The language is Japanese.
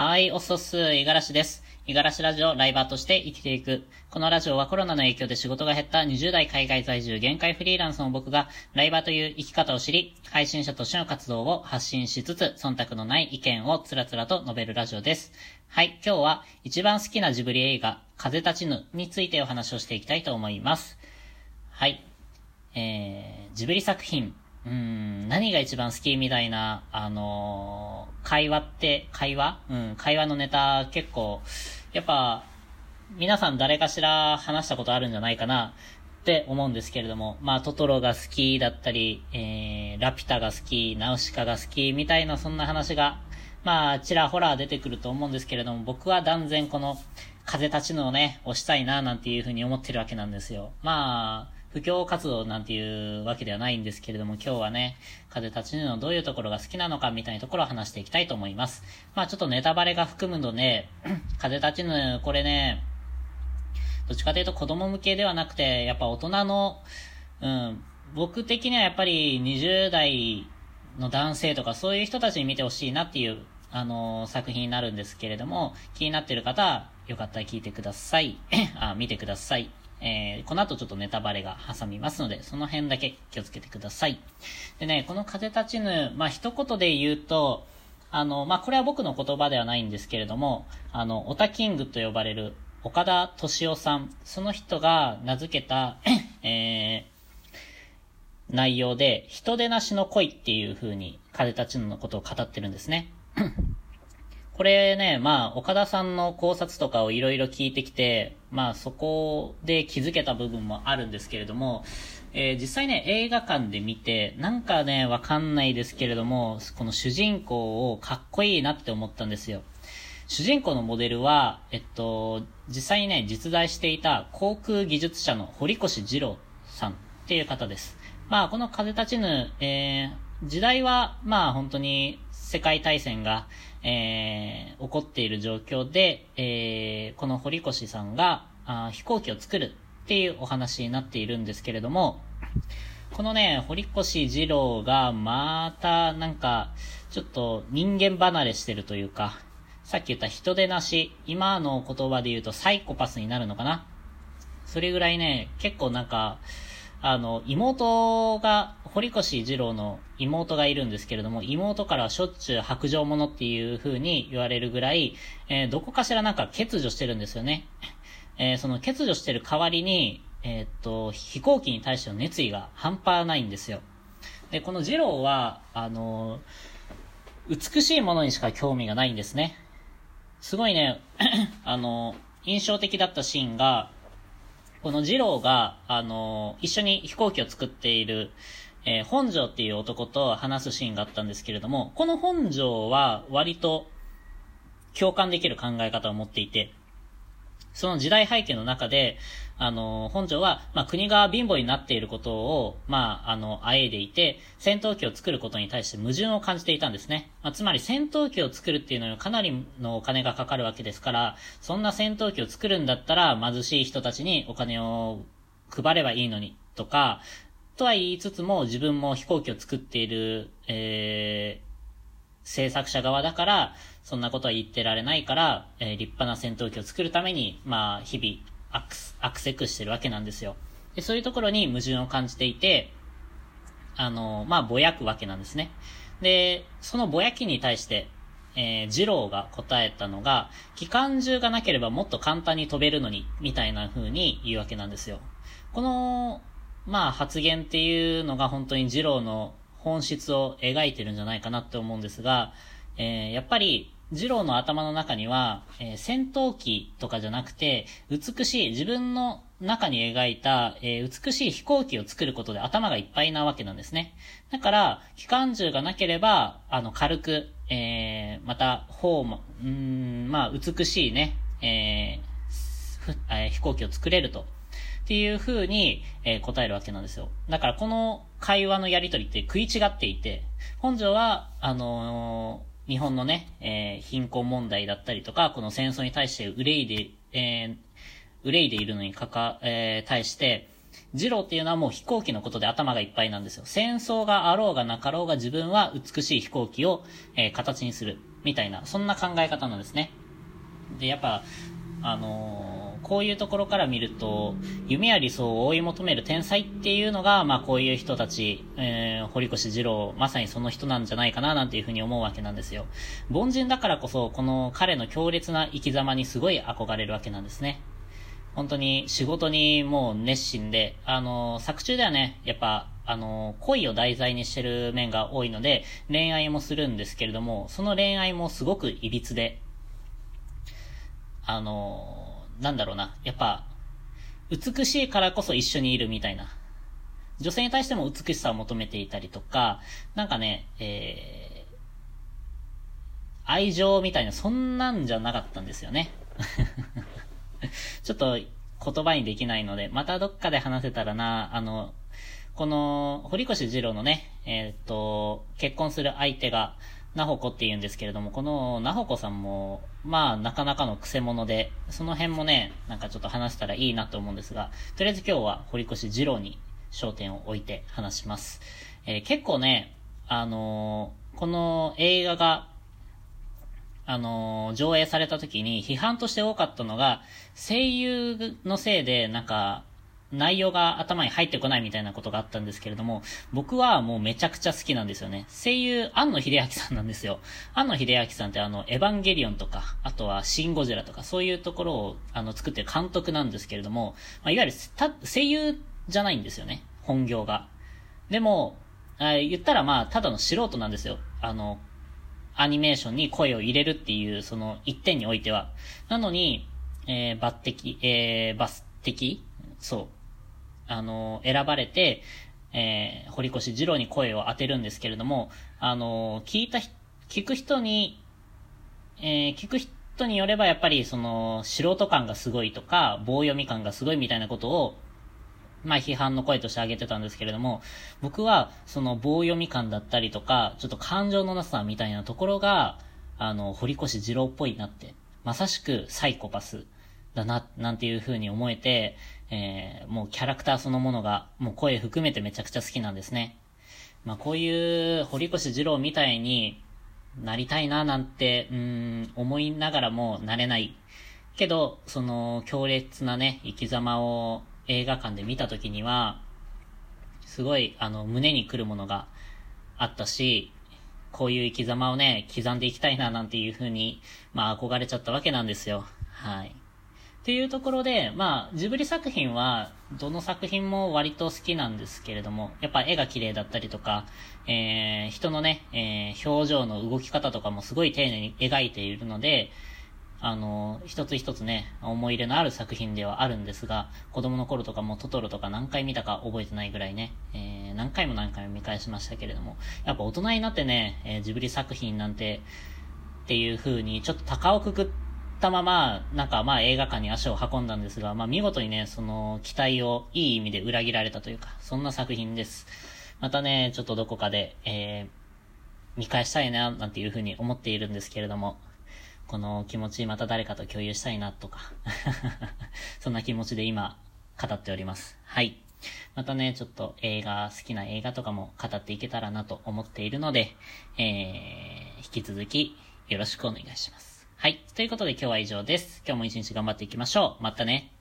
はい、おっそっす、五十嵐です。五十嵐ラジオライバーとして生きていく。このラジオはコロナの影響で仕事が減った20代海外在住限界フリーランスの僕がライバーという生き方を知り、配信者としての活動を発信しつつ、忖度のない意見をつらつらと述べるラジオです。はい、今日は一番好きなジブリ映画、風立ちぬについてお話をしていきたいと思います。はい。えー、ジブリ作品、うん、何が一番好きみたいな、あのー、会話って、会話？うん、会話のネタ結構、やっぱ、皆さん誰かしら話したことあるんじゃないかなって思うんですけれども、まあ、トトロが好きだったり、えー、ラピュタが好き、ナウシカが好き、みたいなそんな話が、まあ、ちらほら出てくると思うんですけれども、僕は断然この、風立ちぬをね、押したいな、なんていうふうに思ってるわけなんですよ。まあ、布教活動なんていうわけではないんですけれども、今日はね、風立ちぬのどういうところが好きなのかみたいなところを話していきたいと思います。まあちょっとネタバレが含むので、風立ちぬ、これね、どっちかというと子供向けではなくて、やっぱ大人の、うん、僕的にはやっぱり20代の男性とかそういう人たちに見てほしいなっていう、あのー、作品になるんですけれども、気になってる方は、よかったら聞いてください。あ、見てください。えー、この後ちょっとネタバレが挟みますので、その辺だけ気をつけてください。でね、この風立ちぬ、まあ、一言で言うと、あの、まあ、これは僕の言葉ではないんですけれども、あの、オタキングと呼ばれる岡田敏夫さん、その人が名付けた、えー、内容で、人手なしの恋っていう風に風立ちぬのことを語ってるんですね。これね、まあ、岡田さんの考察とかをいろいろ聞いてきて、まあ、そこで気づけた部分もあるんですけれども、えー、実際ね、映画館で見て、なんかね、わかんないですけれども、この主人公をかっこいいなって思ったんですよ。主人公のモデルは、えっと、実際にね、実在していた航空技術者の堀越二郎さんっていう方です。まあ、この風立ちぬ、えー、時代は、まあ、本当に世界大戦が、えー、起こっている状況で、えー、この堀越さんがあ飛行機を作るっていうお話になっているんですけれども、このね、堀越二郎がまたなんか、ちょっと人間離れしてるというか、さっき言った人手なし、今の言葉で言うとサイコパスになるのかな。それぐらいね、結構なんか、あの、妹が、堀越二郎の妹がいるんですけれども、妹からしょっちゅう白状者っていう風に言われるぐらい、えー、どこかしらなんか欠如してるんですよね。えー、その欠如してる代わりに、えー、っと、飛行機に対しての熱意が半端ないんですよ。で、この二郎は、あの美しいものにしか興味がないんですね。すごいね、あの印象的だったシーンが、この二郎が、あの一緒に飛行機を作っている、えー、本庄っていう男と話すシーンがあったんですけれども、この本庄は割と共感できる考え方を持っていて、その時代背景の中で、あの、本庄は、まあ、国が貧乏になっていることを、まあ、あの、あえいでいて、戦闘機を作ることに対して矛盾を感じていたんですね。まあ、つまり戦闘機を作るっていうのにかなりのお金がかかるわけですから、そんな戦闘機を作るんだったら、貧しい人たちにお金を配ればいいのに、とか、とは言いつつも、自分も飛行機を作っている、えー、制作者側だから、そんなことは言ってられないから、えー、立派な戦闘機を作るために、まあ、日々、アク、セクしてるわけなんですよ。で、そういうところに矛盾を感じていて、あの、まあ、ぼやくわけなんですね。で、そのぼやきに対して、えー、二郎が答えたのが、機関銃がなければもっと簡単に飛べるのに、みたいな風に言うわけなんですよ。この、まあ、発言っていうのが本当に二郎の本質を描いてるんじゃないかなって思うんですが、えー、やっぱり、二郎の頭の中には、えー、戦闘機とかじゃなくて、美しい、自分の中に描いた、えー、美しい飛行機を作ることで頭がいっぱいなわけなんですね。だから、機関銃がなければ、あの、軽く、えー、また、方も、うん、まあ、美しいね、えー、えー、飛行機を作れると。っていう風に、えー、答えるわけなんですよ。だからこの会話のやりとりって食い違っていて、本庄は、あの、日本のね、えー、貧困問題だったりとか、この戦争に対して憂いで、えー、憂いでいるのにかか、えー、対して、ジローっていうのはもう飛行機のことで頭がいっぱいなんですよ。戦争があろうがなかろうが自分は美しい飛行機を、えー、形にする。みたいな、そんな考え方なんですね。で、やっぱ、あのーこういうところから見ると、夢や理想を追い求める天才っていうのが、まあこういう人たち、えー、堀越二郎、まさにその人なんじゃないかななんていうふうに思うわけなんですよ。凡人だからこそ、この彼の強烈な生き様にすごい憧れるわけなんですね。本当に仕事にもう熱心で、あの、作中ではね、やっぱ、あの、恋を題材にしてる面が多いので、恋愛もするんですけれども、その恋愛もすごく歪で、あの、なんだろうな、やっぱ、美しいからこそ一緒にいるみたいな。女性に対しても美しさを求めていたりとか、なんかね、えー、愛情みたいな、そんなんじゃなかったんですよね。ちょっと言葉にできないので、またどっかで話せたらな、あの、この、堀越二郎のね、えっ、と、結婚する相手が、なほこって言うんですけれども、このなほこさんも、まあ、なかなかの癖者で、その辺もね、なんかちょっと話したらいいなと思うんですが、とりあえず今日は堀越二郎に焦点を置いて話します。えー、結構ね、あのー、この映画が、あのー、上映された時に批判として多かったのが、声優のせいで、なんか、内容が頭に入ってこないみたいなことがあったんですけれども、僕はもうめちゃくちゃ好きなんですよね。声優、庵野秀明さんなんですよ。庵野秀明さんってあの、エヴァンゲリオンとか、あとはシン・ゴジラとか、そういうところをあの作ってる監督なんですけれども、まあ、いわゆる声優じゃないんですよね。本業が。でも、あ言ったらまあ、ただの素人なんですよ。あの、アニメーションに声を入れるっていう、その一点においては。なのに、えー、抜擢、えー、バス的そう。あの、選ばれて、えー、堀越二郎に声を当てるんですけれども、あの、聞いた、聞く人に、えー、聞く人によればやっぱりその、素人感がすごいとか、棒読み感がすごいみたいなことを、まあ批判の声として挙げてたんですけれども、僕はその棒読み感だったりとか、ちょっと感情のなさみたいなところが、あの、堀越二郎っぽいなって、まさしくサイコパスだな、なんていう風に思えて、えー、もうキャラクターそのものが、もう声含めてめちゃくちゃ好きなんですね。まあこういう堀越二郎みたいになりたいななんて、うん、思いながらもなれない。けど、その強烈なね、生き様を映画館で見た時には、すごい、あの、胸に来るものがあったし、こういう生き様をね、刻んでいきたいななんていう風に、まあ憧れちゃったわけなんですよ。はい。っていうところで、まあ、ジブリ作品は、どの作品も割と好きなんですけれども、やっぱ絵が綺麗だったりとか、えー、人のね、えー、表情の動き方とかもすごい丁寧に描いているので、あの、一つ一つね、思い入れのある作品ではあるんですが、子供の頃とかもトトロとか何回見たか覚えてないぐらいね、えー、何回も何回も見返しましたけれども、やっぱ大人になってね、え、ジブリ作品なんて、っていう風に、ちょっと高をくくって、たまま、なんかまあ映画館に足を運んだんですが、まあ見事にね、その期待をいい意味で裏切られたというか、そんな作品です。またね、ちょっとどこかで、えー、見返したいな、なんていうふうに思っているんですけれども、この気持ちまた誰かと共有したいなとか、そんな気持ちで今、語っております。はい。またね、ちょっと映画、好きな映画とかも語っていけたらなと思っているので、えー、引き続きよろしくお願いします。はい。ということで今日は以上です。今日も一日頑張っていきましょう。またね。